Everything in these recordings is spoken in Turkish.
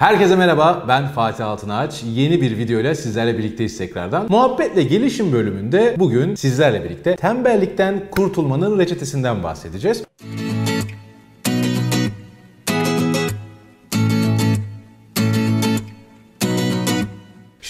Herkese merhaba, ben Fatih Altınaç. Yeni bir videoyla sizlerle birlikteyiz tekrardan. Muhabbetle gelişim bölümünde bugün sizlerle birlikte tembellikten kurtulmanın reçetesinden bahsedeceğiz.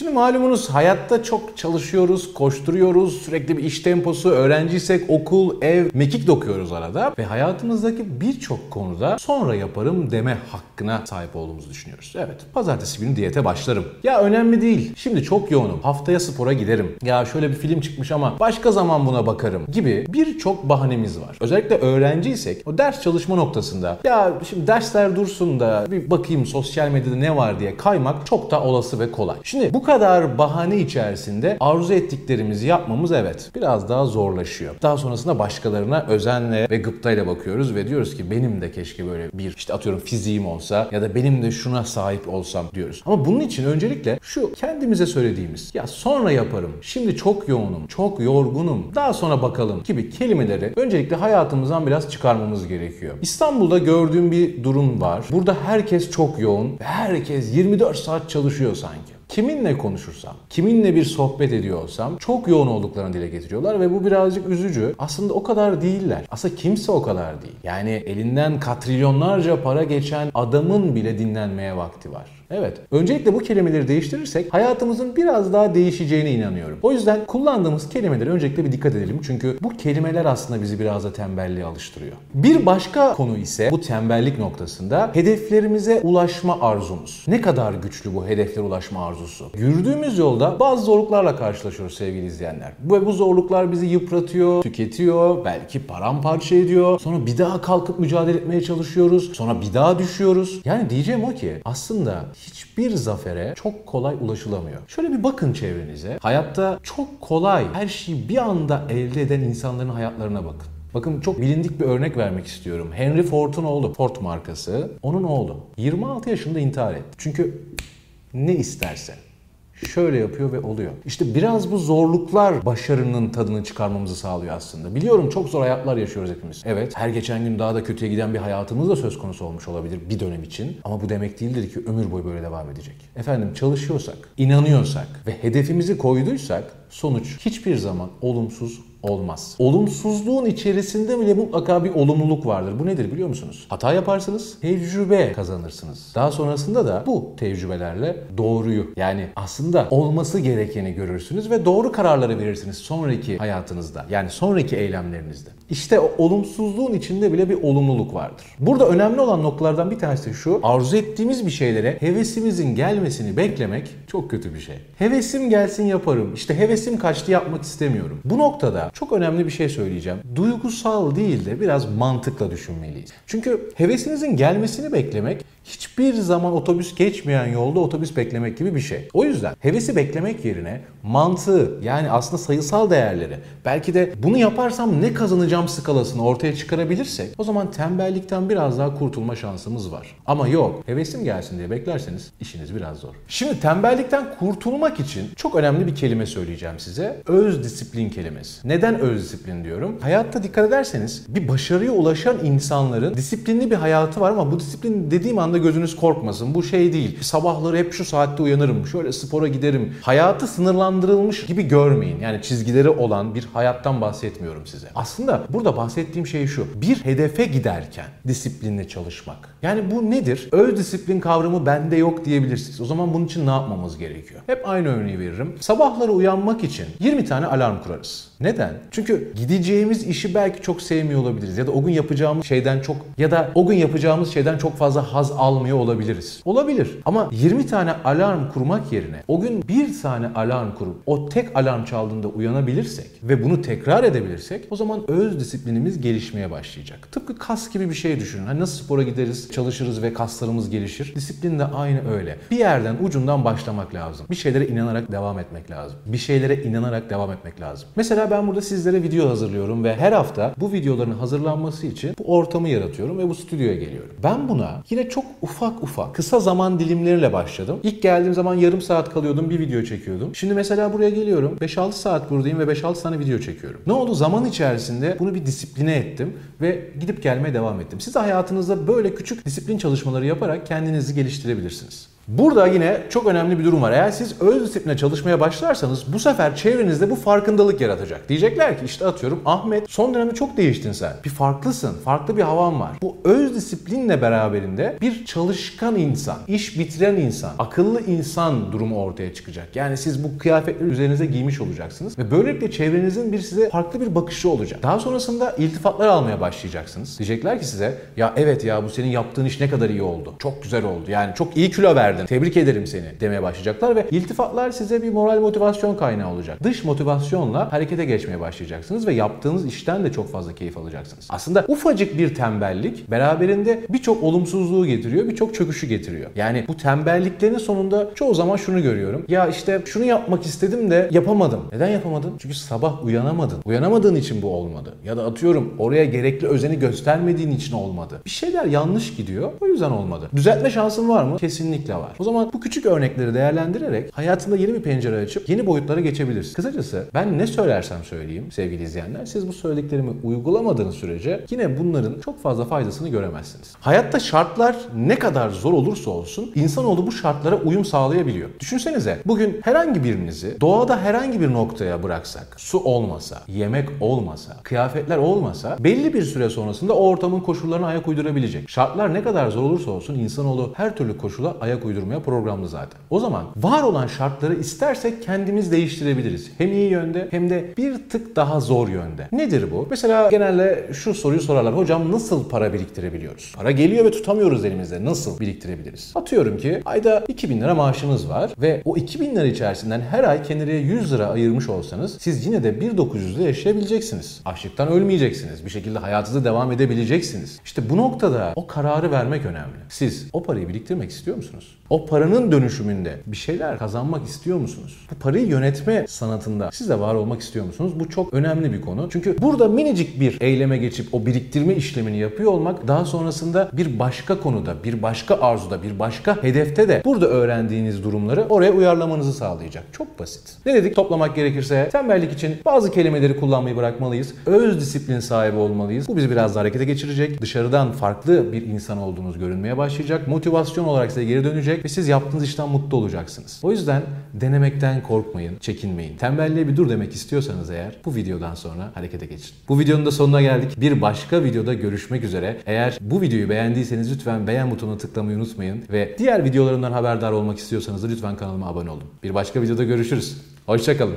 Şimdi malumunuz hayatta çok çalışıyoruz, koşturuyoruz, sürekli bir iş temposu, öğrenciysek okul, ev, mekik dokuyoruz arada ve hayatımızdaki birçok konuda sonra yaparım deme hakkına sahip olduğumuzu düşünüyoruz. Evet, pazartesi günü diyete başlarım. Ya önemli değil, şimdi çok yoğunum, haftaya spora giderim. Ya şöyle bir film çıkmış ama başka zaman buna bakarım gibi birçok bahanemiz var. Özellikle öğrenciysek o ders çalışma noktasında ya şimdi dersler dursun da bir bakayım sosyal medyada ne var diye kaymak çok da olası ve kolay. Şimdi bu kadar bahane içerisinde arzu ettiklerimizi yapmamız evet biraz daha zorlaşıyor. Daha sonrasında başkalarına özenle ve gıptayla bakıyoruz ve diyoruz ki benim de keşke böyle bir işte atıyorum fiziğim olsa ya da benim de şuna sahip olsam diyoruz. Ama bunun için öncelikle şu kendimize söylediğimiz ya sonra yaparım, şimdi çok yoğunum, çok yorgunum, daha sonra bakalım gibi kelimeleri öncelikle hayatımızdan biraz çıkarmamız gerekiyor. İstanbul'da gördüğüm bir durum var. Burada herkes çok yoğun ve herkes 24 saat çalışıyor sanki kiminle konuşursam, kiminle bir sohbet ediyor olsam çok yoğun olduklarını dile getiriyorlar ve bu birazcık üzücü. Aslında o kadar değiller. Aslında kimse o kadar değil. Yani elinden katrilyonlarca para geçen adamın bile dinlenmeye vakti var. Evet. Öncelikle bu kelimeleri değiştirirsek hayatımızın biraz daha değişeceğine inanıyorum. O yüzden kullandığımız kelimelere öncelikle bir dikkat edelim. Çünkü bu kelimeler aslında bizi biraz da tembelliğe alıştırıyor. Bir başka konu ise bu tembellik noktasında hedeflerimize ulaşma arzumuz. Ne kadar güçlü bu hedeflere ulaşma arzusu? Yürüdüğümüz yolda bazı zorluklarla karşılaşıyoruz sevgili izleyenler. Ve bu zorluklar bizi yıpratıyor, tüketiyor, belki paramparça ediyor. Sonra bir daha kalkıp mücadele etmeye çalışıyoruz. Sonra bir daha düşüyoruz. Yani diyeceğim o ki aslında hiçbir zafere çok kolay ulaşılamıyor. Şöyle bir bakın çevrenize. Hayatta çok kolay her şeyi bir anda elde eden insanların hayatlarına bakın. Bakın çok bilindik bir örnek vermek istiyorum. Henry Ford'un oğlu, Ford markası, onun oğlu. 26 yaşında intihar etti. Çünkü ne isterse şöyle yapıyor ve oluyor. İşte biraz bu zorluklar başarının tadını çıkarmamızı sağlıyor aslında. Biliyorum çok zor hayatlar yaşıyoruz hepimiz. Evet her geçen gün daha da kötüye giden bir hayatımız da söz konusu olmuş olabilir bir dönem için. Ama bu demek değildir ki ömür boyu böyle devam edecek. Efendim çalışıyorsak, inanıyorsak ve hedefimizi koyduysak sonuç hiçbir zaman olumsuz olmaz. Olumsuzluğun içerisinde bile mutlaka bir olumluluk vardır. Bu nedir biliyor musunuz? Hata yaparsınız, tecrübe kazanırsınız. Daha sonrasında da bu tecrübelerle doğruyu yani aslında olması gerekeni görürsünüz ve doğru kararları verirsiniz sonraki hayatınızda. Yani sonraki eylemlerinizde. İşte o olumsuzluğun içinde bile bir olumluluk vardır. Burada önemli olan noktalardan bir tanesi şu. Arzu ettiğimiz bir şeylere hevesimizin gelmesini beklemek çok kötü bir şey. Hevesim gelsin yaparım. İşte hevesim kaçtı yapmak istemiyorum. Bu noktada çok önemli bir şey söyleyeceğim. Duygusal değil de biraz mantıkla düşünmeliyiz. Çünkü hevesinizin gelmesini beklemek hiçbir zaman otobüs geçmeyen yolda otobüs beklemek gibi bir şey. O yüzden hevesi beklemek yerine mantığı yani aslında sayısal değerleri belki de bunu yaparsam ne kazanacağım skalasını ortaya çıkarabilirsek o zaman tembellikten biraz daha kurtulma şansımız var. Ama yok hevesim gelsin diye beklerseniz işiniz biraz zor. Şimdi tembellikten kurtulmak için çok önemli bir kelime söyleyeceğim size. Öz disiplin kelimesi. Neden öz disiplin diyorum? Hayatta dikkat ederseniz bir başarıya ulaşan insanların disiplinli bir hayatı var ama bu disiplin dediğim anda gözünüz korkmasın. Bu şey değil. Sabahları hep şu saatte uyanırım. Şöyle spora giderim. Hayatı sınırlandırılmış gibi görmeyin. Yani çizgileri olan bir hayattan bahsetmiyorum size. Aslında burada bahsettiğim şey şu. Bir hedefe giderken disiplinli çalışmak. Yani bu nedir? Öz disiplin kavramı bende yok diyebilirsiniz. O zaman bunun için ne yapmamız gerekiyor? Hep aynı örneği veririm. Sabahları uyanmak için 20 tane alarm kurarız. Neden? Çünkü gideceğimiz işi belki çok sevmiyor olabiliriz. Ya da o gün yapacağımız şeyden çok ya da o gün yapacağımız şeyden çok fazla haz almıyor olabiliriz. Olabilir. Ama 20 tane alarm kurmak yerine o gün bir tane alarm kurup o tek alarm çaldığında uyanabilirsek ve bunu tekrar edebilirsek o zaman öz disiplinimiz gelişmeye başlayacak. Tıpkı kas gibi bir şey düşünün. Hani nasıl spora gideriz, çalışırız ve kaslarımız gelişir. Disiplin de aynı öyle. Bir yerden ucundan başlamak lazım. Bir şeylere inanarak devam etmek lazım. Bir şeylere inanarak devam etmek lazım. Mesela ben burada sizlere video hazırlıyorum ve her hafta bu videoların hazırlanması için bu ortamı yaratıyorum ve bu stüdyoya geliyorum. Ben buna yine çok ufak ufak kısa zaman dilimleriyle başladım. İlk geldiğim zaman yarım saat kalıyordum bir video çekiyordum. Şimdi mesela buraya geliyorum 5-6 saat buradayım ve 5-6 tane video çekiyorum. Ne oldu? Zaman içerisinde bunu bir disipline ettim ve gidip gelmeye devam ettim. Siz de hayatınızda böyle küçük disiplin çalışmaları yaparak kendinizi geliştirebilirsiniz. Burada yine çok önemli bir durum var. Eğer siz öz disipline çalışmaya başlarsanız bu sefer çevrenizde bu farkındalık yaratacak. Diyecekler ki işte atıyorum Ahmet son dönemde çok değiştin sen. Bir farklısın. Farklı bir havan var. Bu öz disiplinle beraberinde bir çalışkan insan, iş bitiren insan, akıllı insan durumu ortaya çıkacak. Yani siz bu kıyafetleri üzerinize giymiş olacaksınız ve böylelikle çevrenizin bir size farklı bir bakışı olacak. Daha sonrasında iltifatlar almaya başlayacaksınız. Diyecekler ki size ya evet ya bu senin yaptığın iş ne kadar iyi oldu. Çok güzel oldu. Yani çok iyi kilo verdin. Tebrik ederim seni demeye başlayacaklar ve iltifatlar size bir moral motivasyon kaynağı olacak. Dış motivasyonla harekete geçmeye başlayacaksınız ve yaptığınız işten de çok fazla keyif alacaksınız. Aslında ufacık bir tembellik beraberinde birçok olumsuzluğu getiriyor, birçok çöküşü getiriyor. Yani bu tembelliklerin sonunda çoğu zaman şunu görüyorum. Ya işte şunu yapmak istedim de yapamadım. Neden yapamadın? Çünkü sabah uyanamadın. Uyanamadığın için bu olmadı. Ya da atıyorum oraya gerekli özeni göstermediğin için olmadı. Bir şeyler yanlış gidiyor. O yüzden olmadı. Düzeltme şansın var mı? Kesinlikle var. O zaman bu küçük örnekleri değerlendirerek hayatında yeni bir pencere açıp yeni boyutlara geçebilirsin. Kısacası ben ne söylersem söyleyeyim sevgili izleyenler siz bu söylediklerimi uygulamadığınız sürece yine bunların çok fazla faydasını göremezsiniz. Hayatta şartlar ne kadar zor olursa olsun insanoğlu bu şartlara uyum sağlayabiliyor. Düşünsenize bugün herhangi birinizi doğada herhangi bir noktaya bıraksak, su olmasa, yemek olmasa, kıyafetler olmasa belli bir süre sonrasında o ortamın koşullarına ayak uydurabilecek. Şartlar ne kadar zor olursa olsun insanoğlu her türlü koşula ayak uydurmaya programlı zaten. O zaman var olan şartları istersek kendimiz değiştirebiliriz. Hem iyi yönde hem de bir tık daha zor yönde. Nedir bu? Mesela genelde şu soruyu sorarlar. Hocam nasıl para biriktirebiliyoruz? Para geliyor ve tutamıyoruz elimizde. Nasıl biriktirebiliriz? Atıyorum ki ayda 2000 lira maaşınız var ve o 2000 lira içerisinden her ay kendileri 100 lira ayırmış olsanız siz yine de 1900'de yaşayabileceksiniz. Açlıktan ölmeyeceksiniz. Bir şekilde hayatınıza devam edebileceksiniz. İşte bu noktada o kararı vermek önemli. Siz o parayı biriktirmek istiyor musunuz? O paranın dönüşümünde bir şeyler kazanmak istiyor musunuz? Bu parayı yönetme sanatında siz de var olmak istiyor musunuz? Bu çok önemli bir konu. Çünkü burada minicik bir eyleme geçip o biriktirme işlemini yapıyor olmak daha sonrasında bir başka konuda, bir başka arzuda, bir başka hedefte de burada öğrendiğiniz durumları oraya uyarlamanızı sağlayacak. Çok basit. Ne dedik toplamak gerekirse tembellik için bazı kelimeleri kullanmayı bırakmalıyız. Öz disiplin sahibi olmalıyız. Bu bizi biraz da harekete geçirecek. Dışarıdan farklı bir insan olduğunuz görünmeye başlayacak. Motivasyon olarak size geri dönecek ve siz yaptığınız işten mutlu olacaksınız. O yüzden denemekten korkmayın, çekinmeyin. Tembelliğe bir dur demek istiyorsanız eğer bu videodan sonra harekete geçin. Bu videonun da sonuna geldik. Bir başka videoda görüşmek üzere. Eğer bu videoyu beğendiyseniz lütfen beğen butonuna tıklamayı unutmayın ve diğer videolarımdan haberdar olmak istiyorsanız da lütfen kanalıma abone olun. Bir başka videoda görüşürüz. Hoşçakalın.